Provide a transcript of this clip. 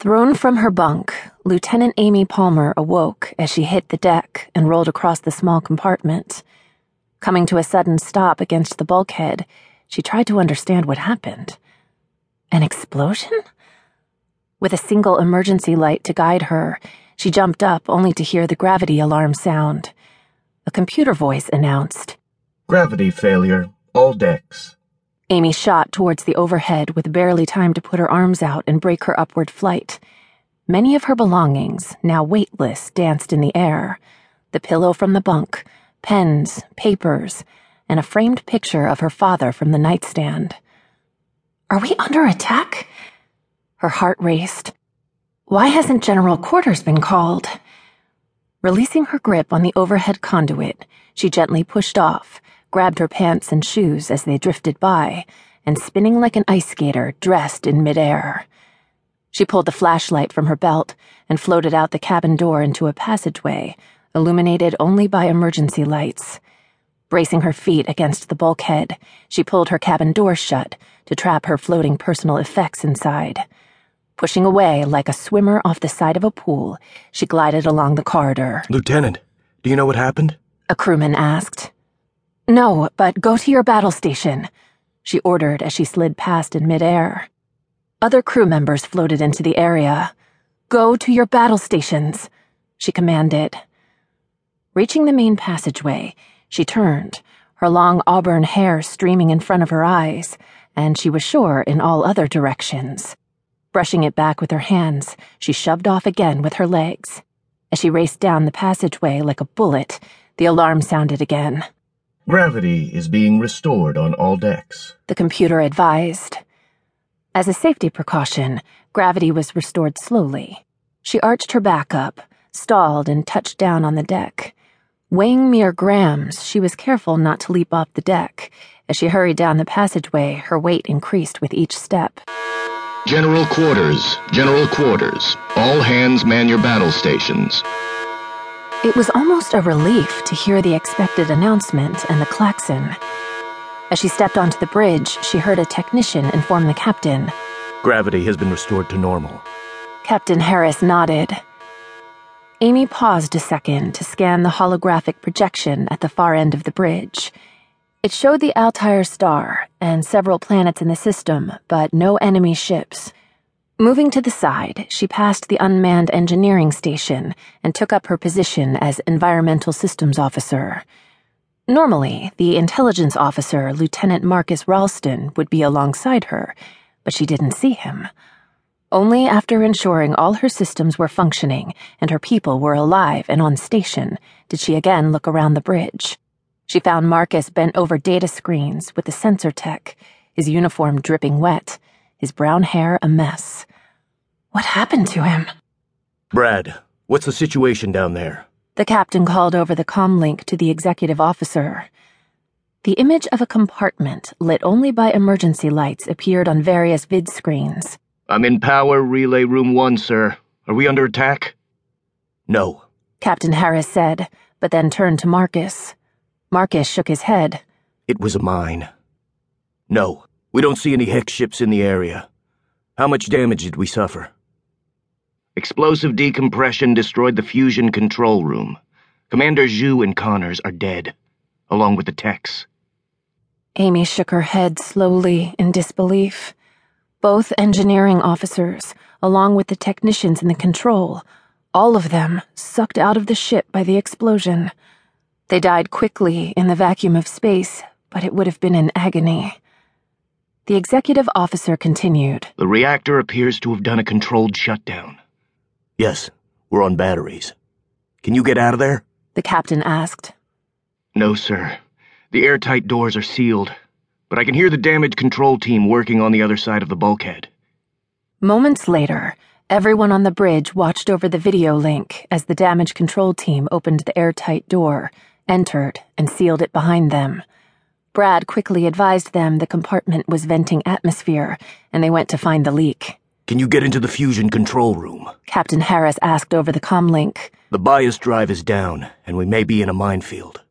Thrown from her bunk, Lieutenant Amy Palmer awoke as she hit the deck and rolled across the small compartment. Coming to a sudden stop against the bulkhead, she tried to understand what happened. An explosion? With a single emergency light to guide her, she jumped up only to hear the gravity alarm sound. A computer voice announced Gravity failure, all decks. Amy shot towards the overhead with barely time to put her arms out and break her upward flight. Many of her belongings, now weightless, danced in the air the pillow from the bunk, pens, papers, and a framed picture of her father from the nightstand. Are we under attack? Her heart raced. Why hasn't General Quarters been called? Releasing her grip on the overhead conduit, she gently pushed off grabbed her pants and shoes as they drifted by, and spinning like an ice skater, dressed in midair. She pulled the flashlight from her belt and floated out the cabin door into a passageway, illuminated only by emergency lights. Bracing her feet against the bulkhead, she pulled her cabin door shut to trap her floating personal effects inside. Pushing away like a swimmer off the side of a pool, she glided along the corridor. Lieutenant, do you know what happened? A crewman asked. No, but go to your battle station, she ordered as she slid past in midair. Other crew members floated into the area. Go to your battle stations, she commanded. Reaching the main passageway, she turned, her long auburn hair streaming in front of her eyes, and she was sure in all other directions. Brushing it back with her hands, she shoved off again with her legs. As she raced down the passageway like a bullet, the alarm sounded again. Gravity is being restored on all decks, the computer advised. As a safety precaution, gravity was restored slowly. She arched her back up, stalled, and touched down on the deck. Weighing mere grams, she was careful not to leap off the deck. As she hurried down the passageway, her weight increased with each step. General Quarters, General Quarters. All hands man your battle stations. It was almost a relief to hear the expected announcement and the klaxon. As she stepped onto the bridge, she heard a technician inform the captain. Gravity has been restored to normal. Captain Harris nodded. Amy paused a second to scan the holographic projection at the far end of the bridge. It showed the Altair star and several planets in the system, but no enemy ships. Moving to the side, she passed the unmanned engineering station and took up her position as Environmental Systems Officer. Normally, the intelligence officer, Lieutenant Marcus Ralston, would be alongside her, but she didn't see him. Only after ensuring all her systems were functioning and her people were alive and on station did she again look around the bridge. She found Marcus bent over data screens with the sensor tech, his uniform dripping wet, his brown hair a mess. What happened to him? Brad, what's the situation down there? The captain called over the comlink to the executive officer. The image of a compartment lit only by emergency lights appeared on various vid screens. I'm in power relay room one, sir. Are we under attack? No. Captain Harris said, but then turned to Marcus. Marcus shook his head. It was a mine. No, we don't see any hex ships in the area. How much damage did we suffer? Explosive decompression destroyed the fusion control room. Commander Zhu and Connors are dead, along with the techs. Amy shook her head slowly in disbelief. Both engineering officers, along with the technicians in the control, all of them sucked out of the ship by the explosion. They died quickly in the vacuum of space, but it would have been an agony. The executive officer continued. The reactor appears to have done a controlled shutdown. Yes, we're on batteries. Can you get out of there? The captain asked. No, sir. The airtight doors are sealed, but I can hear the damage control team working on the other side of the bulkhead. Moments later, everyone on the bridge watched over the video link as the damage control team opened the airtight door, entered, and sealed it behind them. Brad quickly advised them the compartment was venting atmosphere, and they went to find the leak. Can you get into the fusion control room? Captain Harris asked over the comlink. The bias drive is down, and we may be in a minefield.